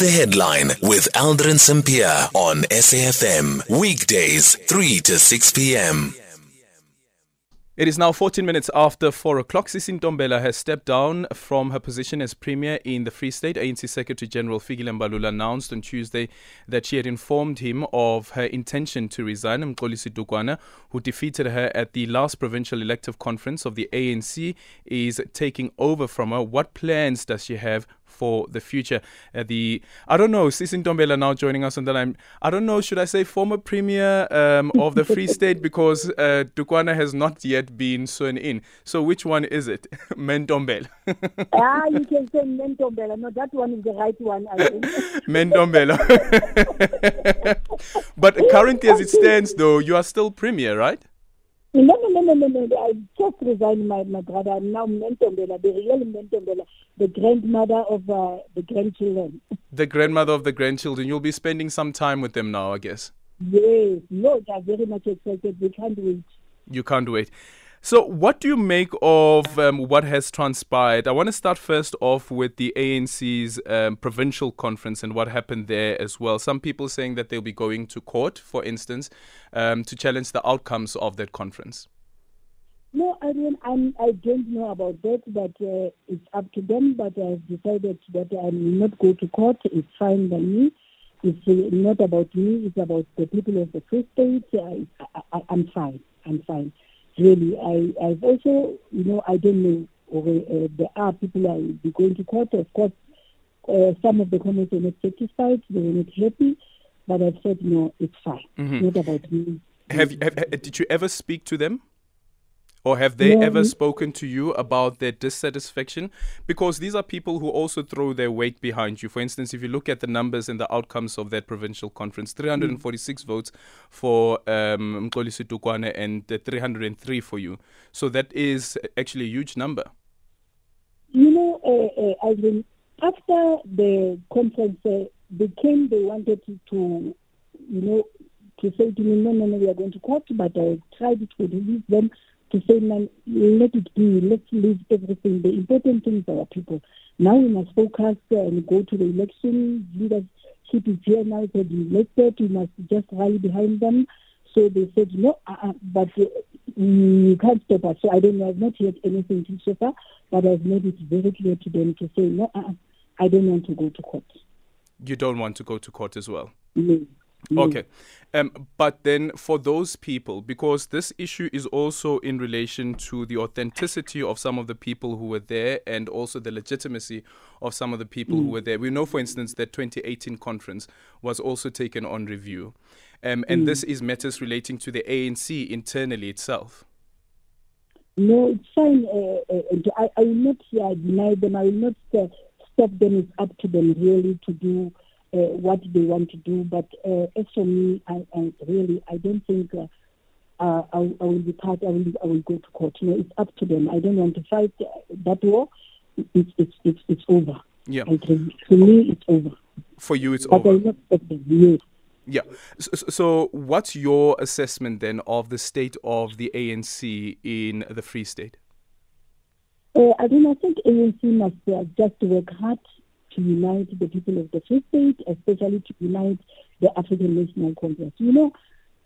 The headline with Aldrin Sampear on SAFM. Weekdays 3 to 6 p.m. It is now 14 minutes after 4 o'clock. Sisi Ntombela has stepped down from her position as Premier in the Free State. ANC Secretary General Fikile Mbalula announced on Tuesday that she had informed him of her intention to resign. Mxolisi Dukwana, who defeated her at the last provincial elective conference of the ANC, is taking over from her. What plans does she have for the future. Uh, the I don't know, Sisi Ntombela now joining us on the line. I don't know, should I say former premier um, of the Free State because uh, Dukwana has not yet been sworn in. So which one is it? Mentombela. ah, you can say Mentombela. No, that one is the right one. I think. Mentombela. but currently, as it stands, though, you are still premier, right? No, no, no, no, no, no. I just resigned my, my brother. I'm now Mentombela, the real Mentombela, the grandmother of uh, the grandchildren. The grandmother of the grandchildren. You'll be spending some time with them now, I guess. Yes. No, they're very much excited. We can't wait. You can't wait. So, what do you make of um, what has transpired? I want to start first off with the ANC's um, provincial conference and what happened there as well. Some people saying that they'll be going to court, for instance, um, to challenge the outcomes of that conference. No, I mean, I'm, I don't know about that, but uh, it's up to them. But I've decided that I will not go to court. It's fine by me. It's uh, not about me. It's about the people of the Free State. I, I, I'm fine. I'm fine really. I, I've also, you know, I don't know, uh, there are people who will be going to court. Of course, uh, some of the comments were not satisfied, they were not happy, but I've said, no, it's fine. Mm-hmm. Not about me. Have, have, did you ever speak to them? Or have they no, ever spoken to you about their dissatisfaction? Because these are people who also throw their weight behind you. For instance, if you look at the numbers and the outcomes of that provincial conference, 346 mm. votes for um, Mxolisi and 303 for you. So that is actually a huge number. You know, uh, uh, I after the conference uh, became, they wanted to, to, you know, to say to me, no, no, no, we are going to court, but I tried to release them to say, man, let it be, let's leave everything. The important things are our people. Now we must focus and go to the election. Leadership is here now, it has been elected, we must just rally behind them. So they said, no, uh, but uh, you can't stop us. So I don't know, I've not heard anything to so far, but I've made it very clear to them to say, no, uh, I don't want to go to court. You don't want to go to court as well? No. Mm. Okay. Um, but then for those people, because this issue is also in relation to the authenticity of some of the people who were there and also the legitimacy of some of the people mm. who were there. We know, for instance, that 2018 conference was also taken on review. Um, and mm. this is matters relating to the ANC internally itself. No, it's fine. Uh, uh, I, I, will not uh, deny them. I will not uh, stop them. It's up to them really to do uh, what they want to do. But uh, as for me, I, I really, I don't think uh, uh, I, I, will be part. I will, I will go to court. You know, it's up to them. I don't want to fight that war. It's it's it's, it's over. Yeah. And to me, it's over. For you, it's but over. Yes. Yeah. So, so, what's your assessment then of the state of the ANC in the Free State? Uh, I mean, I think ANC must uh, just work hard to unite the people of the Free State, especially to unite the African National Congress. You know,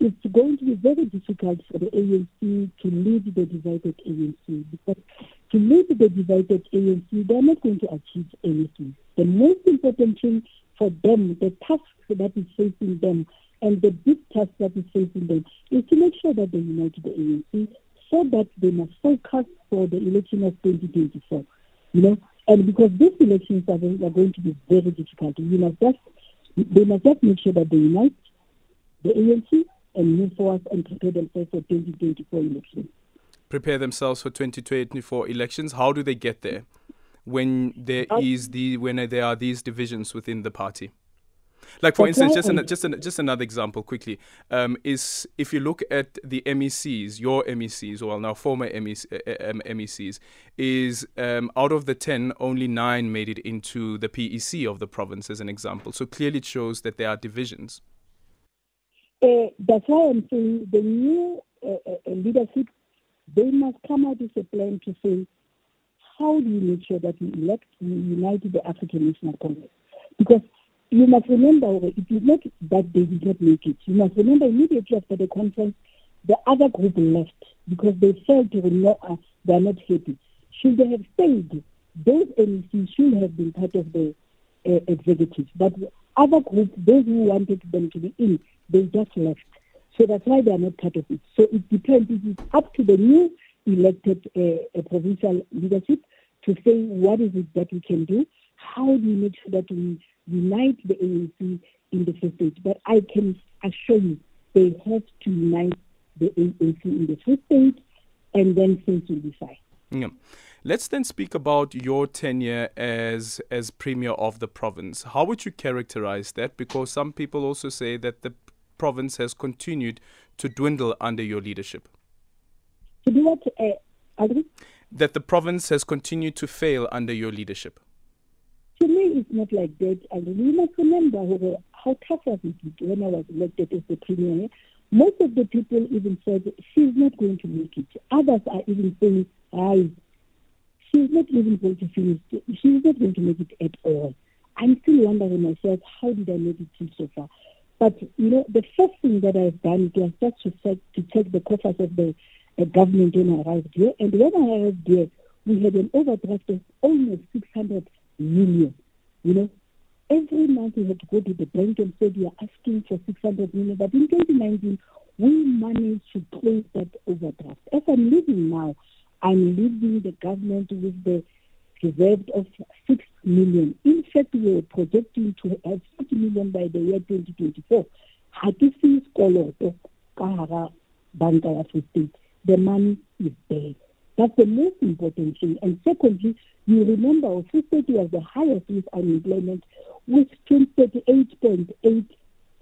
it's going to be very difficult for the ANC to lead the divided ANC because to lead the divided ANC, they're not going to achieve anything. The most important thing for them, the task that is facing them, and the big task that is facing them is to make sure that they unite the ANC so that they must focus for the election of 2024. You know, and because these elections are going, are going to be very difficult, you must just, they must just make sure that they unite the ANC and move forward and prepare themselves for 2024 elections. Prepare themselves for 2024 elections. How do they get there when there is the when there are these divisions within the party? Like for instance, just an, just an, just another example quickly um, is if you look at the MECs, your MECs, or well now former MECs, uh, um, MECs, is um, out of the ten, only nine made it into the PEC of the province, as an example. So clearly, it shows that there are divisions. Uh, that's why I'm saying the new uh, uh, uh, leadership they must come out with a plan to say how do you make sure that we elect, we unite the African National Congress? Because you must remember it is not that they did not make it. You must remember immediately after the conference, the other group left because they felt they, not, uh, they are not happy. Should they have stayed, those MECs should have been part of the uh, executive. But other group, those who wanted them to be in, they just left. So that's why they are not part of it. So it depends. It is up to the new elected uh, provincial leadership to say what is it that we can do. How do we make sure that we unite the ANC in the first stage? But I can assure you, they have to unite the ANC in the first stage, and then things will be fine. Yeah. Let's then speak about your tenure as as premier of the province. How would you characterize that? Because some people also say that the province has continued to dwindle under your leadership. To do what, uh, That the province has continued to fail under your leadership. To me, it's not like that. And you must remember how tough was it when I was elected as the premier. Most of the people even said she's not going to make it. Others are even saying, "I, she's not even going to finish. She's not going to make it at all." I'm still wondering myself, how did I make it so far? But you know, the first thing that I've done was just to check to check the coffers of the government when I arrived here. And when I arrived here, we had an overdraft of almost 600 million. You know, every month we had to go to the bank and say we are asking for 600 million. But in 2019, we managed to close that overdraft. As I'm leaving now, I'm leaving the government with the reserve of 6 million. In fact, we are projecting to have 40 million by the year 2024. Ha ke se sekoloto ka hara banka. The money is there. That's the most important thing. And secondly, you remember our State was the highest with unemployment with 38.8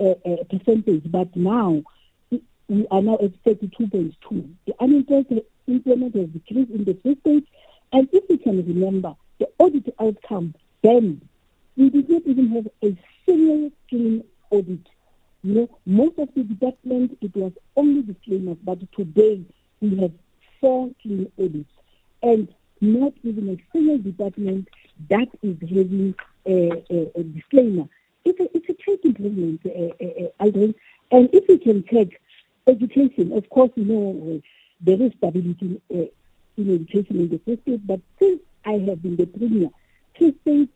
uh, uh, percentage. But now, we are now at 32.2. The unemployment has decreased in the State. And if you can remember, the audit outcome, then we did not even have a single clean audit. You know, most of the department, it was only the disclaimers, but today we have four clean audits. And not even a single department that is having a, a, a disclaimer. It's a, it's a great improvement, uh, uh, Aldrin. And if we can take education, of course, you know, uh, there is stability uh, in education in the Free State, but since I have been the premier, Free State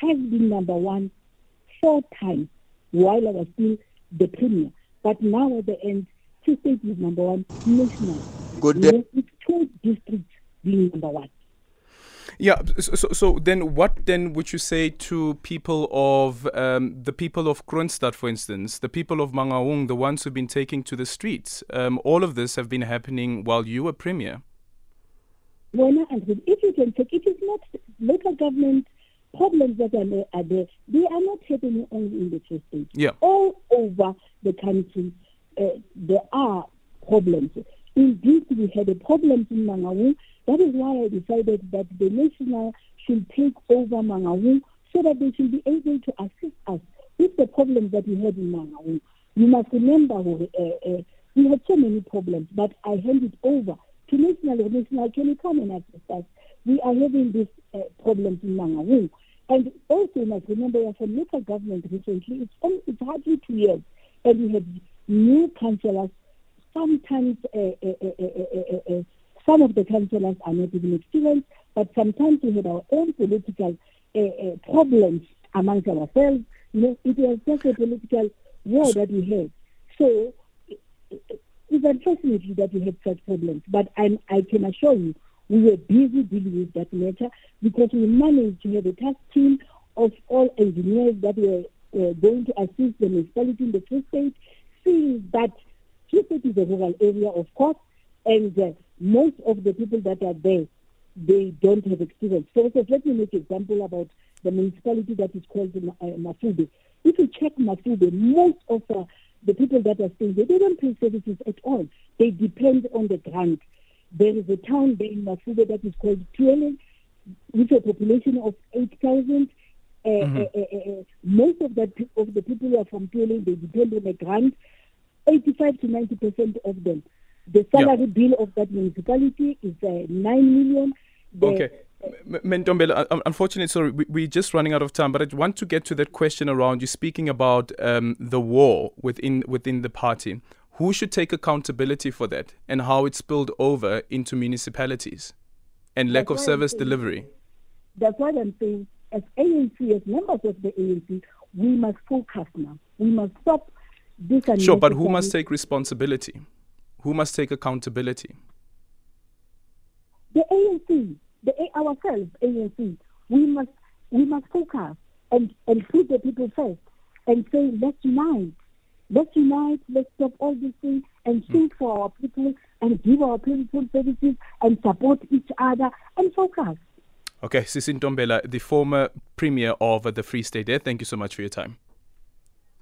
has been number one four times while I was still the premier. But now at the end, Free State is number one national. Good day. It's two districts being number one. Yeah. So, so then, what then would you say to people of um, the people of Kroonstad, for instance, the people of Mangaung, the ones who've been taking to the streets? Um, all of this have been happening while you were premier. Well, and if you can take, it is not local government problems that are, there. They are not happening only in the Free State. Yeah. All over the country, uh, there are problems. Indeed, we had a problem in Mangaung. That is why I decided that the national should take over Mangaung so that they should be able to assist us with the problems that we had in Mangaung. You must remember, uh, uh, we had so many problems, but I handed over to national national can you come and assist us? We are having these uh, problems in Mangaung. And also, you must remember, we from local government recently, it's, only, it's hardly two years, and we have new councillors. Sometimes uh uh some of the councillors are not even experienced, but sometimes we have our own political problems amongst ourselves. You know, it was just a political war that we had. So it's unfortunately that we had such problems, but I'm, I can assure you we were busy dealing with that matter because we managed to have a task team of all engineers that were uh, going to assist the municipality in the Free State, seeing that State is a rural area, of course, and uh, most of the people that are there, they don't have experience. For instance, let me make an example about the municipality that is called uh, Mafube. If you check Mafube, most of uh, the people that are staying there, they don't pay services at all. They depend on the grant. There is a town there in Mafube that is called Tweeling, with a population of 8,000. Uh, mm-hmm. uh, uh, uh, most of, that, of the people who are from Tweeling, they depend on the grant. 85 to 90 percent of them. The salary bill of that municipality is uh, 9 million. The okay. Mentombela, unfortunately, sorry, we, are just running out of time, but I want to get to that question around you speaking about um, the war within within the party. Who should take accountability for that and how it spilled over into municipalities and lack That's of service delivery? That's what I'm saying. As ANC, as members of the ANC, we must focus now. We must stop. Sure, but who must take responsibility? Who must take accountability? The ANC, the A- ourselves, ANC, we must we must focus and, and put the people first and say let's unite. Let's unite, let's stop all these things and hmm. think for our people and give our people services and support each other and focus. Okay, Sisi Ntombela, the former Premier of the Free State there, thank you so much for your time.